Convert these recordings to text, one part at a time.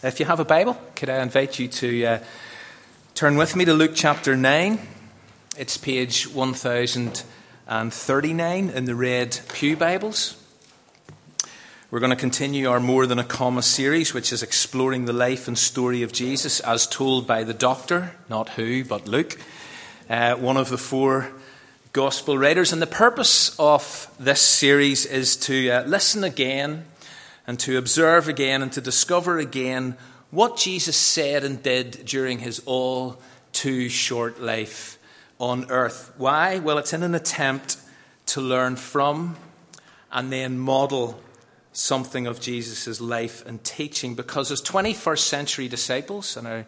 If you have a Bible, could I invite you to uh, turn with me to Luke chapter 9? It's page 1039 in the red Pew Bibles. We're going to continue our More Than a Comma series, which is exploring the life and story of Jesus as told by the doctor, not who, but Luke, uh, one of the four gospel writers. And the purpose of this series is to uh, listen again and to observe again and to discover again what Jesus said and did during his all too short life on earth. Why? Well, it's in an attempt to learn from and then model something of Jesus' life and teaching because as 21st century disciples, and I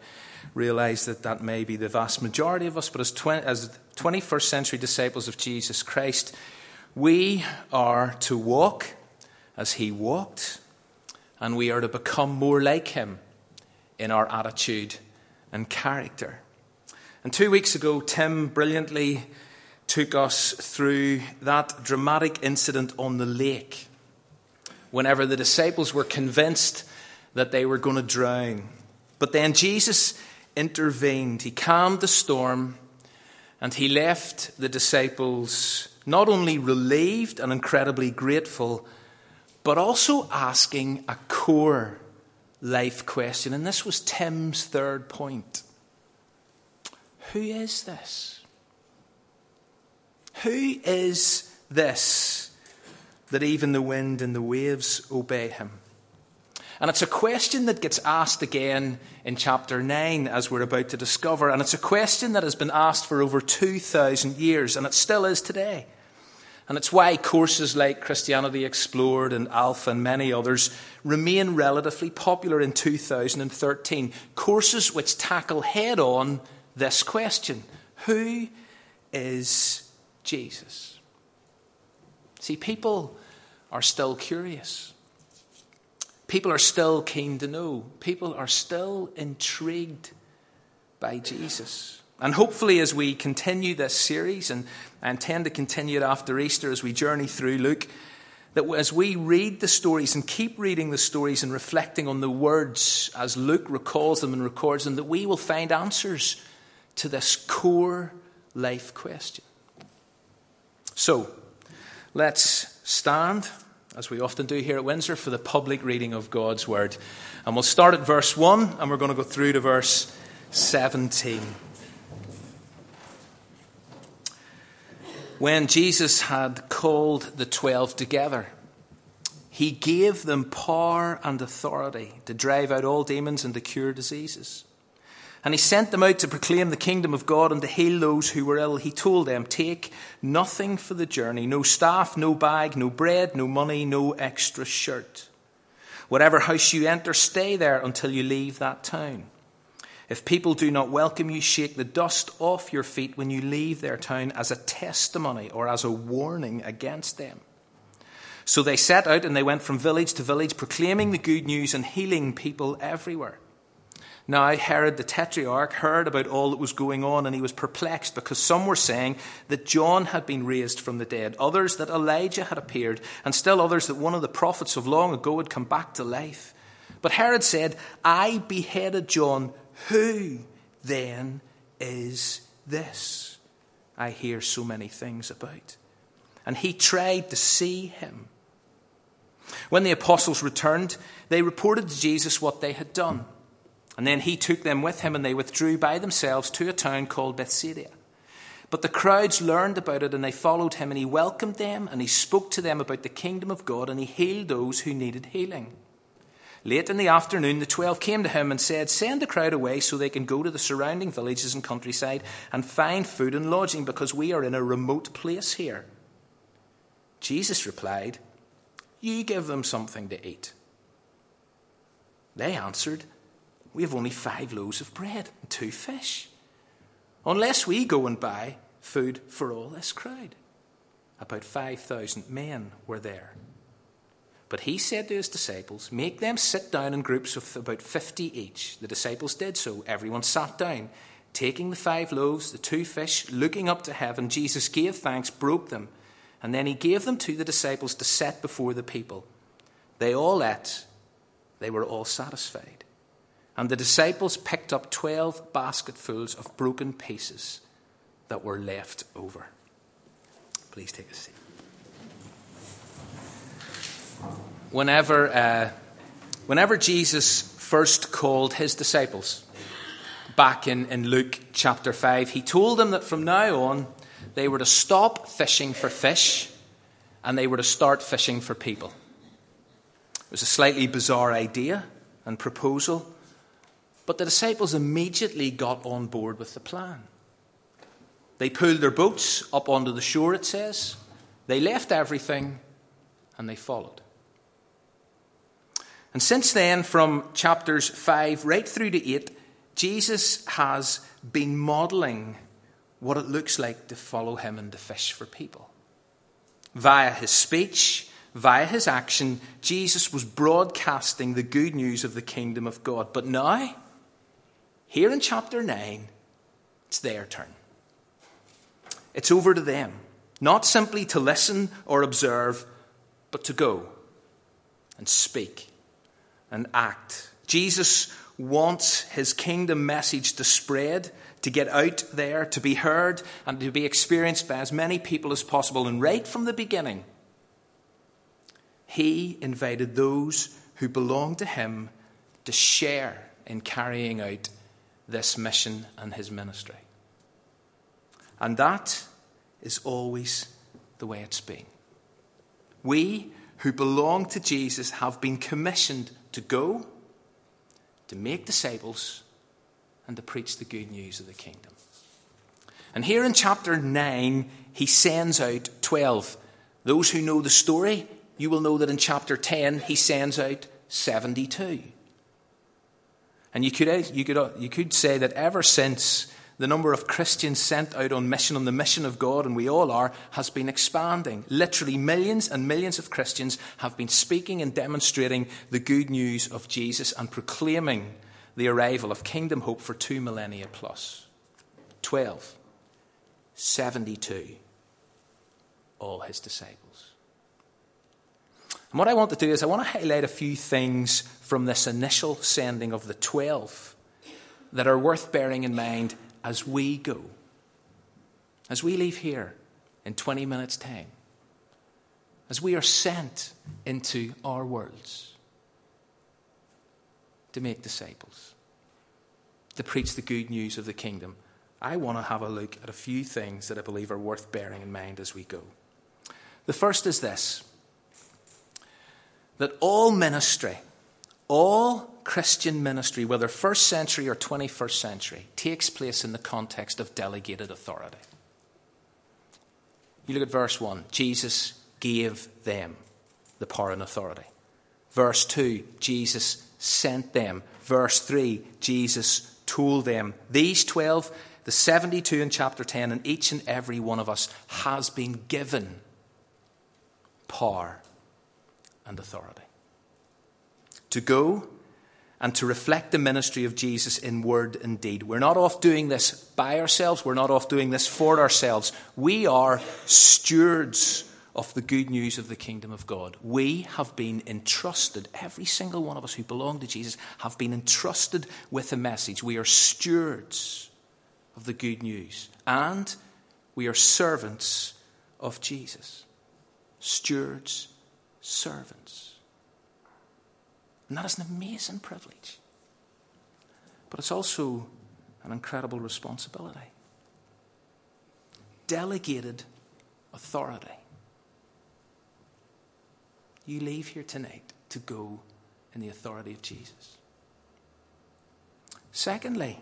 realize that that may be the vast majority of us, but as, 20, as 21st century disciples of Jesus Christ, we are to walk as he walked and we are to become more like him in our attitude and character. And two weeks ago, Tim brilliantly took us through that dramatic incident on the lake whenever the disciples were convinced that they were going to drown. But then Jesus intervened, he calmed the storm, and he left the disciples not only relieved and incredibly grateful but also asking a core life question. And this was Tim's third point Who is this? Who is this that even the wind and the waves obey him? And it's a question that gets asked again in chapter 9, as we're about to discover. And it's a question that has been asked for over 2,000 years, and it still is today. And it's why courses like Christianity Explored and Alpha and many others remain relatively popular in 2013. Courses which tackle head on this question Who is Jesus? See, people are still curious. People are still keen to know. People are still intrigued by Jesus. And hopefully, as we continue this series, and I intend to continue it after Easter as we journey through Luke, that as we read the stories and keep reading the stories and reflecting on the words as Luke recalls them and records them, that we will find answers to this core life question. So, let's stand, as we often do here at Windsor, for the public reading of God's Word. And we'll start at verse 1, and we're going to go through to verse 17. When Jesus had called the twelve together, he gave them power and authority to drive out all demons and to cure diseases. And he sent them out to proclaim the kingdom of God and to heal those who were ill. He told them, Take nothing for the journey no staff, no bag, no bread, no money, no extra shirt. Whatever house you enter, stay there until you leave that town. If people do not welcome you, shake the dust off your feet when you leave their town as a testimony or as a warning against them. So they set out and they went from village to village, proclaiming the good news and healing people everywhere. Now, Herod the Tetrarch heard about all that was going on, and he was perplexed because some were saying that John had been raised from the dead, others that Elijah had appeared, and still others that one of the prophets of long ago had come back to life. But Herod said, I beheaded John who then is this? I hear so many things about. And he tried to see him. When the apostles returned, they reported to Jesus what they had done. And then he took them with him, and they withdrew by themselves to a town called Bethsaida. But the crowds learned about it, and they followed him, and he welcomed them, and he spoke to them about the kingdom of God, and he healed those who needed healing. Late in the afternoon, the twelve came to him and said, Send the crowd away so they can go to the surrounding villages and countryside and find food and lodging because we are in a remote place here. Jesus replied, You give them something to eat. They answered, We have only five loaves of bread and two fish, unless we go and buy food for all this crowd. About 5,000 men were there. But he said to his disciples, Make them sit down in groups of about fifty each. The disciples did so. Everyone sat down. Taking the five loaves, the two fish, looking up to heaven, Jesus gave thanks, broke them, and then he gave them to the disciples to set before the people. They all ate, they were all satisfied. And the disciples picked up 12 basketfuls of broken pieces that were left over. Please take a seat. Whenever, uh, whenever Jesus first called his disciples, back in, in Luke chapter 5, he told them that from now on they were to stop fishing for fish and they were to start fishing for people. It was a slightly bizarre idea and proposal, but the disciples immediately got on board with the plan. They pulled their boats up onto the shore, it says. They left everything and they followed. And since then, from chapters 5 right through to 8, Jesus has been modeling what it looks like to follow him and to fish for people. Via his speech, via his action, Jesus was broadcasting the good news of the kingdom of God. But now, here in chapter 9, it's their turn. It's over to them, not simply to listen or observe, but to go and speak and act. Jesus wants his kingdom message to spread, to get out there, to be heard, and to be experienced by as many people as possible. And right from the beginning, he invited those who belong to him to share in carrying out this mission and his ministry. And that is always the way it's been. We who belong to Jesus have been commissioned to go, to make disciples, and to preach the good news of the kingdom. And here in chapter 9, he sends out 12. Those who know the story, you will know that in chapter 10, he sends out 72. And you could, you could, you could say that ever since the number of Christians sent out on mission, on the mission of God, and we all are, has been expanding. Literally, millions and millions of Christians have been speaking and demonstrating the good news of Jesus and proclaiming the arrival of kingdom hope for two millennia plus. 12, 72, all his disciples. And what I want to do is I want to highlight a few things from this initial sending of the 12 that are worth bearing in mind as we go, as we leave here in 20 minutes' time, as we are sent into our worlds to make disciples, to preach the good news of the kingdom, I want to have a look at a few things that I believe are worth bearing in mind as we go. The first is this that all ministry, all Christian ministry, whether first century or 21st century, takes place in the context of delegated authority. You look at verse 1 Jesus gave them the power and authority. Verse 2 Jesus sent them. Verse 3 Jesus told them. These 12, the 72 in chapter 10, and each and every one of us has been given power and authority to go and to reflect the ministry of Jesus in word and deed. We're not off doing this by ourselves, we're not off doing this for ourselves. We are stewards of the good news of the kingdom of God. We have been entrusted, every single one of us who belong to Jesus have been entrusted with a message. We are stewards of the good news, and we are servants of Jesus. Stewards, servants. And that is an amazing privilege. But it's also an incredible responsibility. Delegated authority. You leave here tonight to go in the authority of Jesus. Secondly,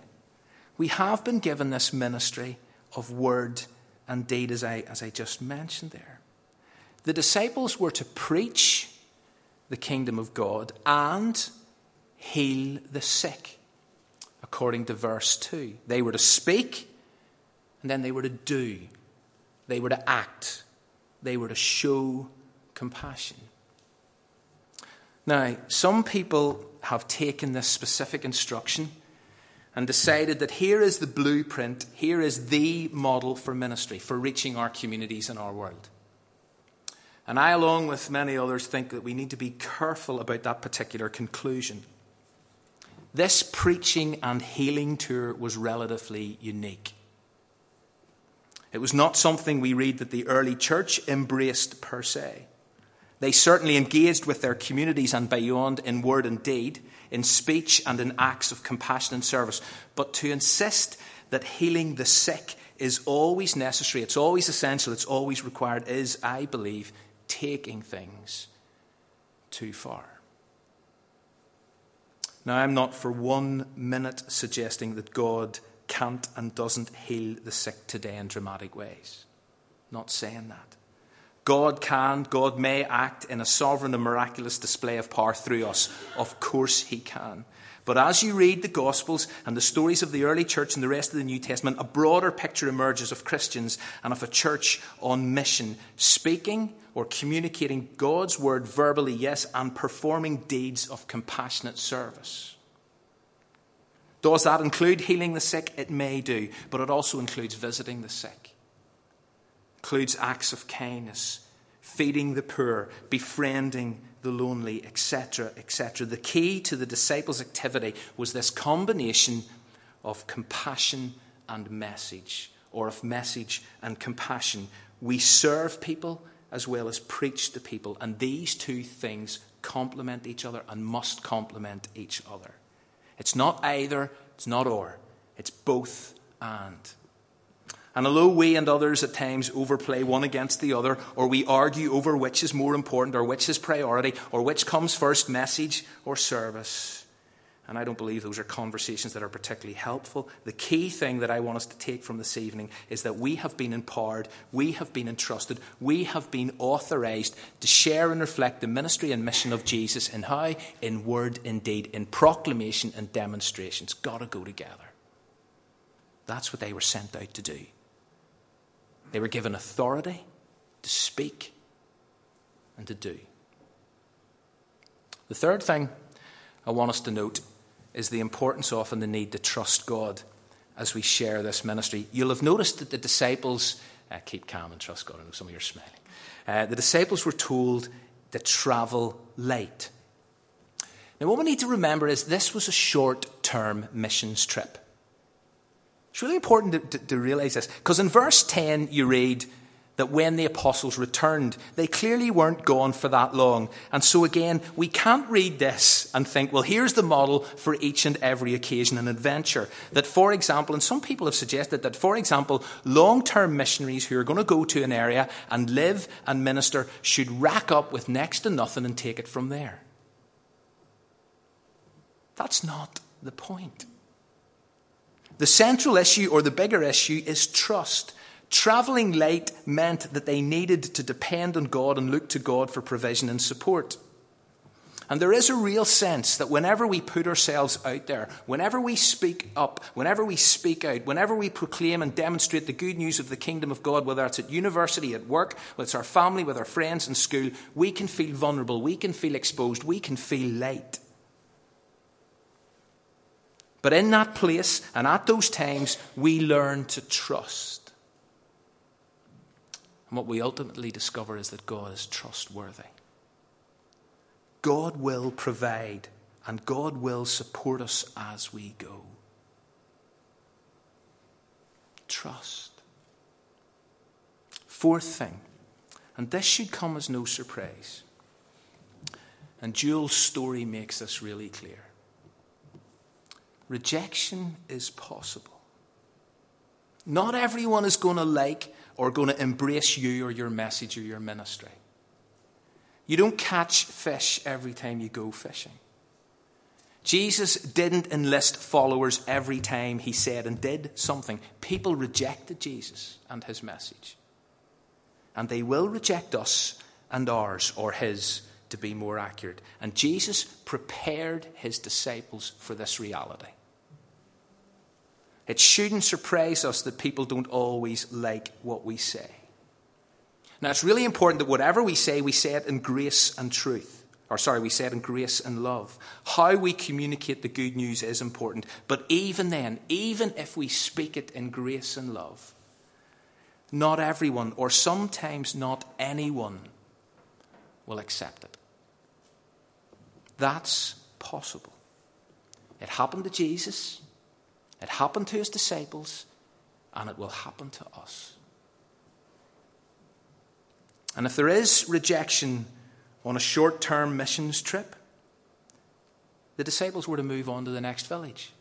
we have been given this ministry of word and deed, as I, as I just mentioned there. The disciples were to preach the kingdom of God and heal the sick, according to verse 2. They were to speak and then they were to do, they were to act, they were to show compassion. Now, some people have taken this specific instruction and decided that here is the blueprint, here is the model for ministry, for reaching our communities and our world. And I, along with many others, think that we need to be careful about that particular conclusion. this preaching and healing tour was relatively unique. It was not something we read that the early church embraced per se. They certainly engaged with their communities and beyond in word and deed, in speech and in acts of compassion and service. But to insist that healing the sick is always necessary, it's always essential, it's always required, is, I believe, taking things too far. Now, I'm not for one minute suggesting that God can't and doesn't heal the sick today in dramatic ways. Not saying that. God can, God may act in a sovereign and miraculous display of power through us. Of course, He can. But as you read the Gospels and the stories of the early church and the rest of the New Testament, a broader picture emerges of Christians and of a church on mission, speaking or communicating God's word verbally, yes, and performing deeds of compassionate service. Does that include healing the sick? It may do, but it also includes visiting the sick. Includes acts of kindness, feeding the poor, befriending the lonely, etc., etc. The key to the disciples' activity was this combination of compassion and message, or of message and compassion. We serve people as well as preach to people, and these two things complement each other and must complement each other. It's not either, it's not or, it's both and. And although we and others at times overplay one against the other, or we argue over which is more important, or which is priority, or which comes first, message or service, and I don't believe those are conversations that are particularly helpful. The key thing that I want us to take from this evening is that we have been empowered, we have been entrusted, we have been authorized to share and reflect the ministry and mission of Jesus in how? In word, in deed, in proclamation and demonstrations. Got to go together. That's what they were sent out to do. They were given authority to speak and to do. The third thing I want us to note is the importance of and the need to trust God as we share this ministry. You'll have noticed that the disciples, uh, keep calm and trust God. I know some of you are smiling. Uh, the disciples were told to travel late. Now, what we need to remember is this was a short term missions trip. It's really important to, to, to realize this because in verse 10 you read that when the apostles returned, they clearly weren't gone for that long. And so again, we can't read this and think, well, here's the model for each and every occasion and adventure. That, for example, and some people have suggested that, for example, long term missionaries who are going to go to an area and live and minister should rack up with next to nothing and take it from there. That's not the point. The central issue or the bigger issue is trust. Traveling late meant that they needed to depend on God and look to God for provision and support. And there is a real sense that whenever we put ourselves out there, whenever we speak up, whenever we speak out, whenever we proclaim and demonstrate the good news of the kingdom of God, whether it's at university, at work, whether it's our family, with our friends in school, we can feel vulnerable, we can feel exposed, we can feel late. But in that place and at those times, we learn to trust. And what we ultimately discover is that God is trustworthy. God will provide and God will support us as we go. Trust. Fourth thing, and this should come as no surprise, and Jules' story makes this really clear. Rejection is possible. Not everyone is going to like or going to embrace you or your message or your ministry. You don't catch fish every time you go fishing. Jesus didn't enlist followers every time he said and did something. People rejected Jesus and his message. And they will reject us and ours, or his, to be more accurate. And Jesus prepared his disciples for this reality. It shouldn't surprise us that people don't always like what we say. Now, it's really important that whatever we say, we say it in grace and truth. Or, sorry, we say it in grace and love. How we communicate the good news is important. But even then, even if we speak it in grace and love, not everyone, or sometimes not anyone, will accept it. That's possible. It happened to Jesus, it happened to his disciples, and it will happen to us. And if there is rejection on a short term missions trip, the disciples were to move on to the next village.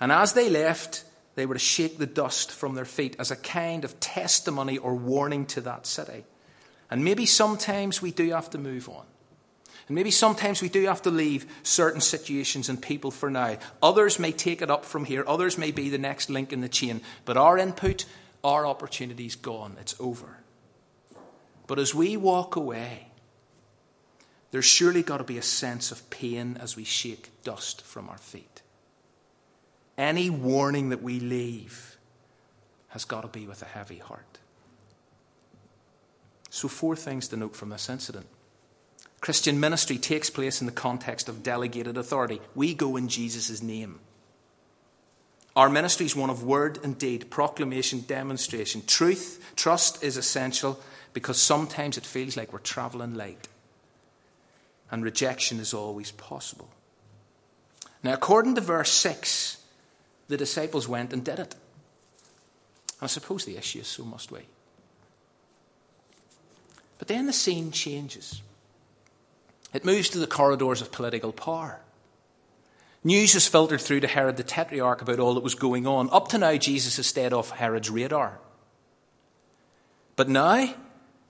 And as they left, they were to shake the dust from their feet as a kind of testimony or warning to that city. And maybe sometimes we do have to move on. And maybe sometimes we do have to leave certain situations and people for now. Others may take it up from here, others may be the next link in the chain. But our input, our opportunity's gone. It's over. But as we walk away, there's surely got to be a sense of pain as we shake dust from our feet. Any warning that we leave has got to be with a heavy heart. So, four things to note from this incident. Christian ministry takes place in the context of delegated authority. We go in Jesus' name. Our ministry is one of word and deed, proclamation, demonstration. Truth, trust is essential because sometimes it feels like we're traveling light. And rejection is always possible. Now, according to verse 6, the disciples went and did it. And I suppose the issue is so must we. But then the scene changes. It moves to the corridors of political power. News is filtered through to Herod the Tetrarch about all that was going on. Up to now, Jesus has stayed off Herod's radar. But now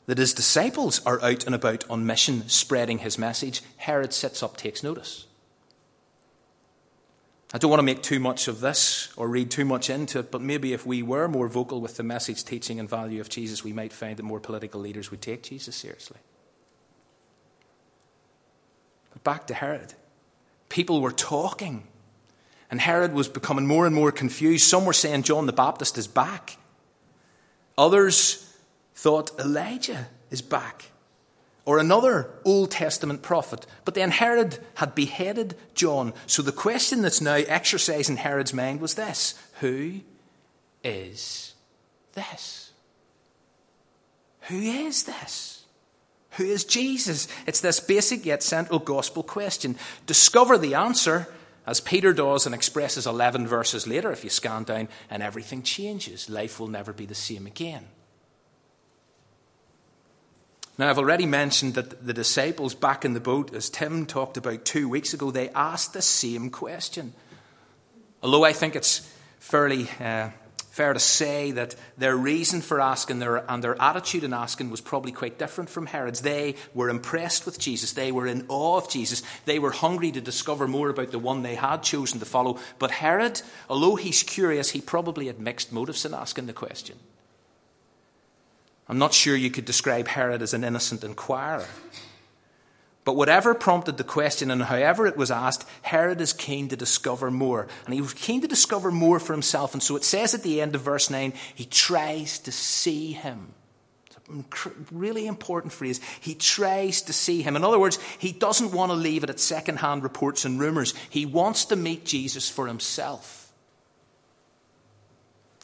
that his disciples are out and about on mission spreading his message, Herod sits up, takes notice. I don't want to make too much of this or read too much into it, but maybe if we were more vocal with the message, teaching, and value of Jesus, we might find that more political leaders would take Jesus seriously. Back to Herod. People were talking, and Herod was becoming more and more confused. Some were saying John the Baptist is back, others thought Elijah is back, or another Old Testament prophet. But then Herod had beheaded John. So the question that's now exercising Herod's mind was this Who is this? Who is this? Who is Jesus? It's this basic yet central gospel question. Discover the answer, as Peter does and expresses 11 verses later if you scan down, and everything changes. Life will never be the same again. Now, I've already mentioned that the disciples back in the boat, as Tim talked about two weeks ago, they asked the same question. Although I think it's fairly uh, fair to say that their reason for asking their, and their attitude in asking was probably quite different from Herod's. They were impressed with Jesus. They were in awe of Jesus. They were hungry to discover more about the one they had chosen to follow. But Herod, although he's curious, he probably had mixed motives in asking the question. I'm not sure you could describe Herod as an innocent inquirer. But whatever prompted the question and however it was asked, Herod is keen to discover more. And he was keen to discover more for himself. And so it says at the end of verse 9, he tries to see him. It's a really important phrase. He tries to see him. In other words, he doesn't want to leave it at second-hand reports and rumors. He wants to meet Jesus for himself.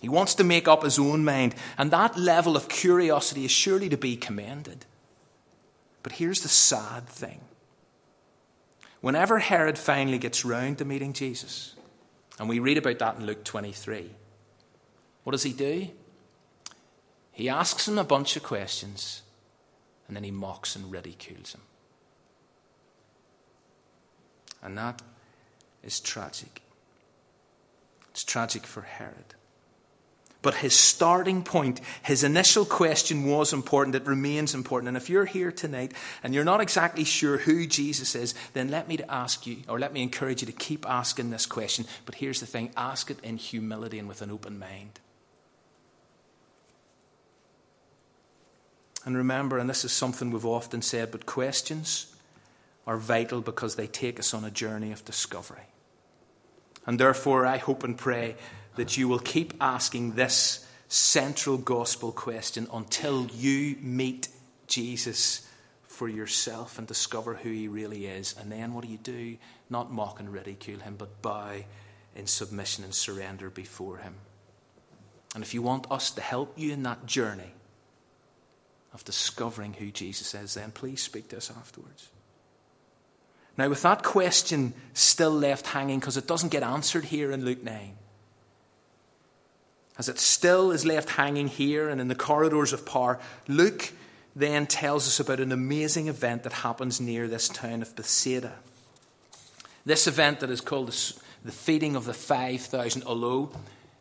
He wants to make up his own mind. And that level of curiosity is surely to be commended. But here's the sad thing. Whenever Herod finally gets round to meeting Jesus, and we read about that in Luke 23, what does he do? He asks him a bunch of questions, and then he mocks and ridicules him. And that is tragic. It's tragic for Herod. But his starting point, his initial question was important. It remains important. And if you're here tonight and you're not exactly sure who Jesus is, then let me ask you, or let me encourage you to keep asking this question. But here's the thing ask it in humility and with an open mind. And remember, and this is something we've often said, but questions are vital because they take us on a journey of discovery. And therefore, I hope and pray that you will keep asking this central gospel question until you meet Jesus for yourself and discover who he really is. And then what do you do? Not mock and ridicule him, but bow in submission and surrender before him. And if you want us to help you in that journey of discovering who Jesus is, then please speak to us afterwards. Now, with that question still left hanging, because it doesn't get answered here in Luke 9, as it still is left hanging here and in the corridors of power, Luke then tells us about an amazing event that happens near this town of Bethsaida. This event that is called the feeding of the 5,000, although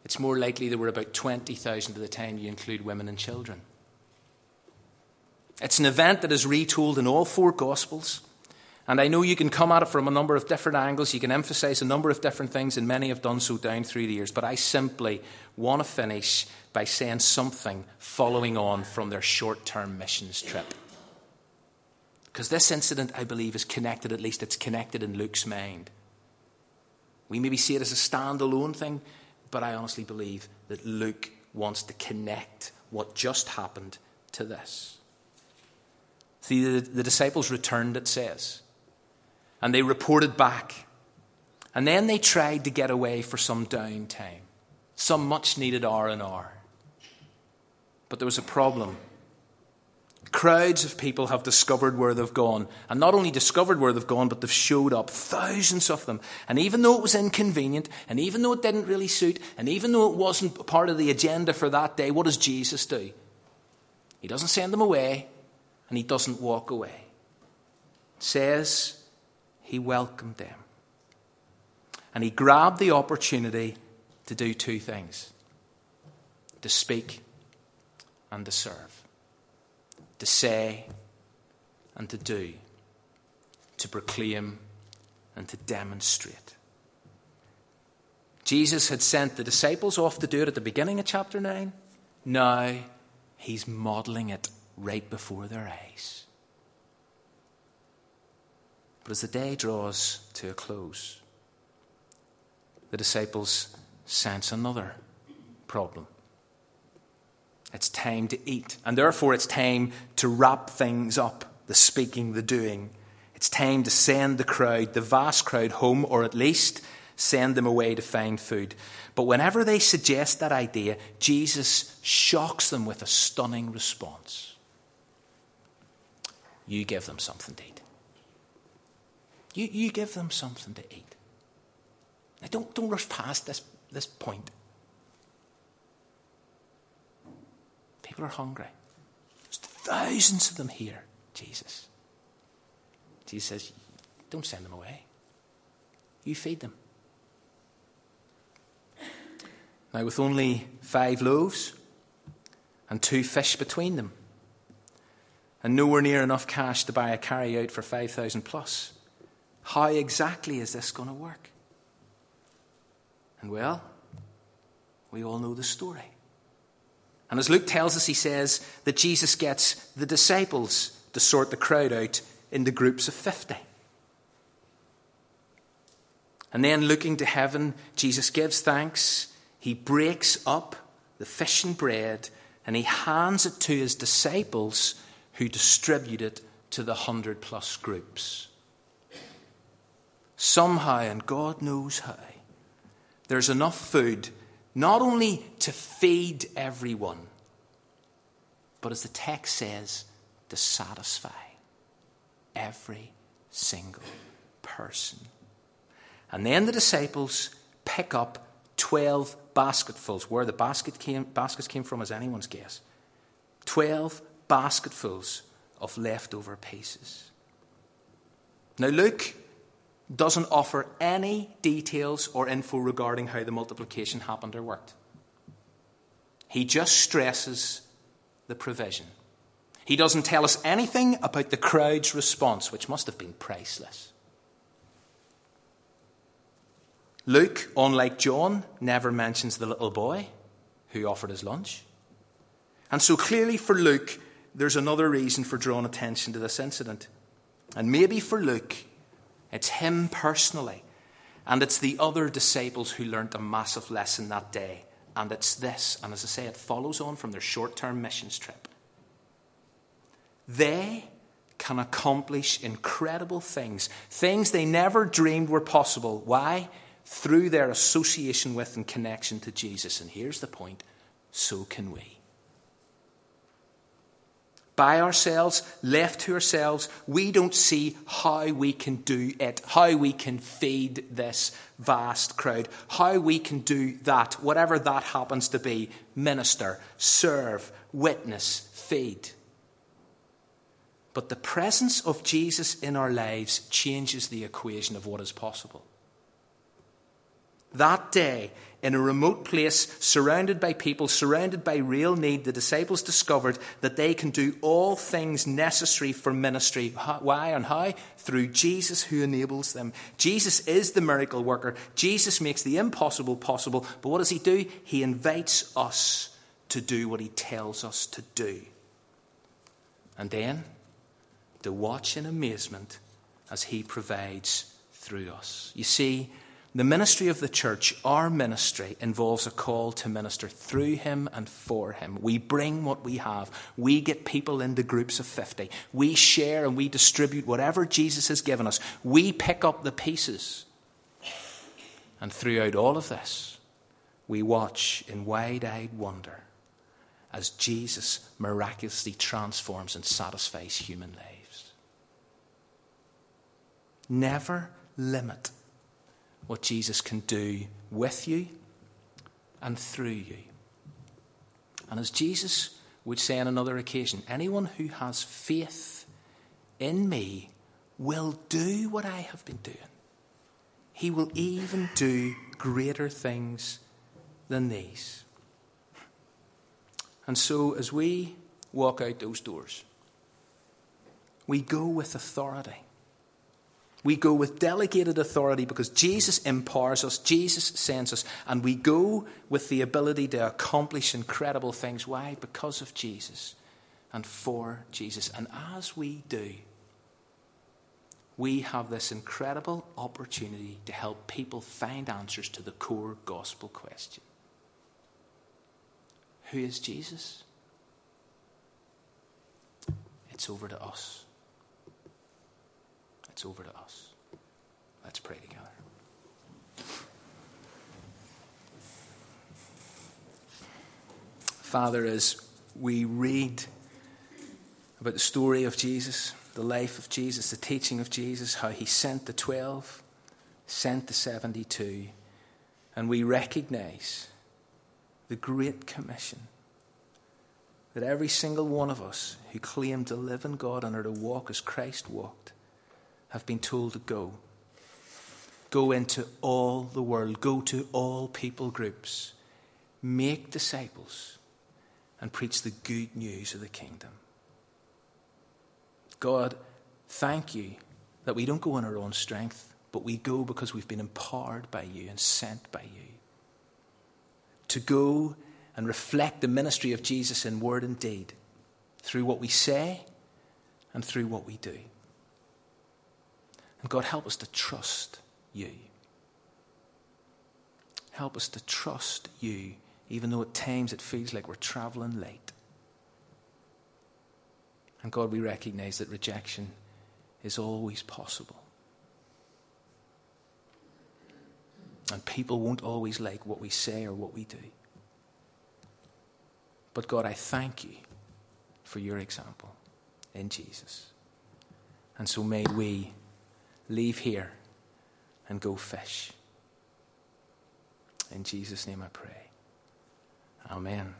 it's more likely there were about 20,000 at the time you include women and children. It's an event that is retold in all four Gospels. And I know you can come at it from a number of different angles. You can emphasize a number of different things, and many have done so down through the years. But I simply want to finish by saying something following on from their short term missions trip. Because this incident, I believe, is connected, at least it's connected in Luke's mind. We maybe see it as a standalone thing, but I honestly believe that Luke wants to connect what just happened to this. See, the, the disciples returned, it says and they reported back. And then they tried to get away for some downtime, some much needed R&R. But there was a problem. Crowds of people have discovered where they've gone. And not only discovered where they've gone, but they've showed up, thousands of them. And even though it was inconvenient, and even though it didn't really suit, and even though it wasn't part of the agenda for that day, what does Jesus do? He doesn't send them away, and he doesn't walk away. It says he welcomed them. And he grabbed the opportunity to do two things to speak and to serve, to say and to do, to proclaim and to demonstrate. Jesus had sent the disciples off to do it at the beginning of chapter 9. Now he's modeling it right before their eyes. But as the day draws to a close, the disciples sense another problem. It's time to eat, and therefore it's time to wrap things up the speaking, the doing. It's time to send the crowd, the vast crowd, home, or at least send them away to find food. But whenever they suggest that idea, Jesus shocks them with a stunning response. You give them something to eat. You, you give them something to eat. Now, don't, don't rush past this, this point. People are hungry. There's thousands of them here, Jesus. Jesus says, Don't send them away. You feed them. Now, with only five loaves and two fish between them, and nowhere near enough cash to buy a carry out for 5,000 plus, how exactly is this going to work? And well, we all know the story. And as Luke tells us, he says that Jesus gets the disciples to sort the crowd out into groups of 50. And then looking to heaven, Jesus gives thanks. He breaks up the fish and bread and he hands it to his disciples who distribute it to the hundred plus groups somehow, and God knows how, there's enough food not only to feed everyone, but as the text says, to satisfy every single person. And then the disciples pick up 12 basketfuls. Where the basket came, baskets came from is anyone's guess. 12 basketfuls of leftover pieces. Now, Luke doesn't offer any details or info regarding how the multiplication happened or worked. He just stresses the provision. He doesn't tell us anything about the crowd's response, which must have been priceless. Luke, unlike John, never mentions the little boy who offered his lunch. And so clearly for Luke, there's another reason for drawing attention to this incident. And maybe for Luke, it's him personally. And it's the other disciples who learnt a massive lesson that day. And it's this. And as I say, it follows on from their short term missions trip. They can accomplish incredible things, things they never dreamed were possible. Why? Through their association with and connection to Jesus. And here's the point so can we. By ourselves, left to ourselves, we don't see how we can do it, how we can feed this vast crowd, how we can do that, whatever that happens to be minister, serve, witness, feed. But the presence of Jesus in our lives changes the equation of what is possible. That day, in a remote place, surrounded by people, surrounded by real need, the disciples discovered that they can do all things necessary for ministry. Why and how? Through Jesus who enables them. Jesus is the miracle worker. Jesus makes the impossible possible. But what does he do? He invites us to do what he tells us to do. And then to watch in amazement as he provides through us. You see, the ministry of the church, our ministry, involves a call to minister through him and for him. We bring what we have. We get people into groups of 50. We share and we distribute whatever Jesus has given us. We pick up the pieces. And throughout all of this, we watch in wide eyed wonder as Jesus miraculously transforms and satisfies human lives. Never limit what Jesus can do with you and through you. And as Jesus would say on another occasion, anyone who has faith in me will do what I have been doing. He will even do greater things than these. And so, as we walk out those doors, we go with authority. We go with delegated authority because Jesus empowers us, Jesus sends us, and we go with the ability to accomplish incredible things. Why? Because of Jesus and for Jesus. And as we do, we have this incredible opportunity to help people find answers to the core gospel question Who is Jesus? It's over to us it's over to us. Let's pray together. Father, as we read about the story of Jesus, the life of Jesus, the teaching of Jesus, how he sent the 12, sent the 72, and we recognize the Great Commission that every single one of us who claim to live in God and are to walk as Christ walked have been told to go. Go into all the world, go to all people groups, make disciples, and preach the good news of the kingdom. God, thank you that we don't go in our own strength, but we go because we've been empowered by you and sent by you. To go and reflect the ministry of Jesus in word and deed through what we say and through what we do. And God, help us to trust you. Help us to trust you, even though at times it feels like we're traveling late. And God, we recognize that rejection is always possible. And people won't always like what we say or what we do. But God, I thank you for your example in Jesus. And so may we leave here and go fish. In Jesus' name I pray. Amen.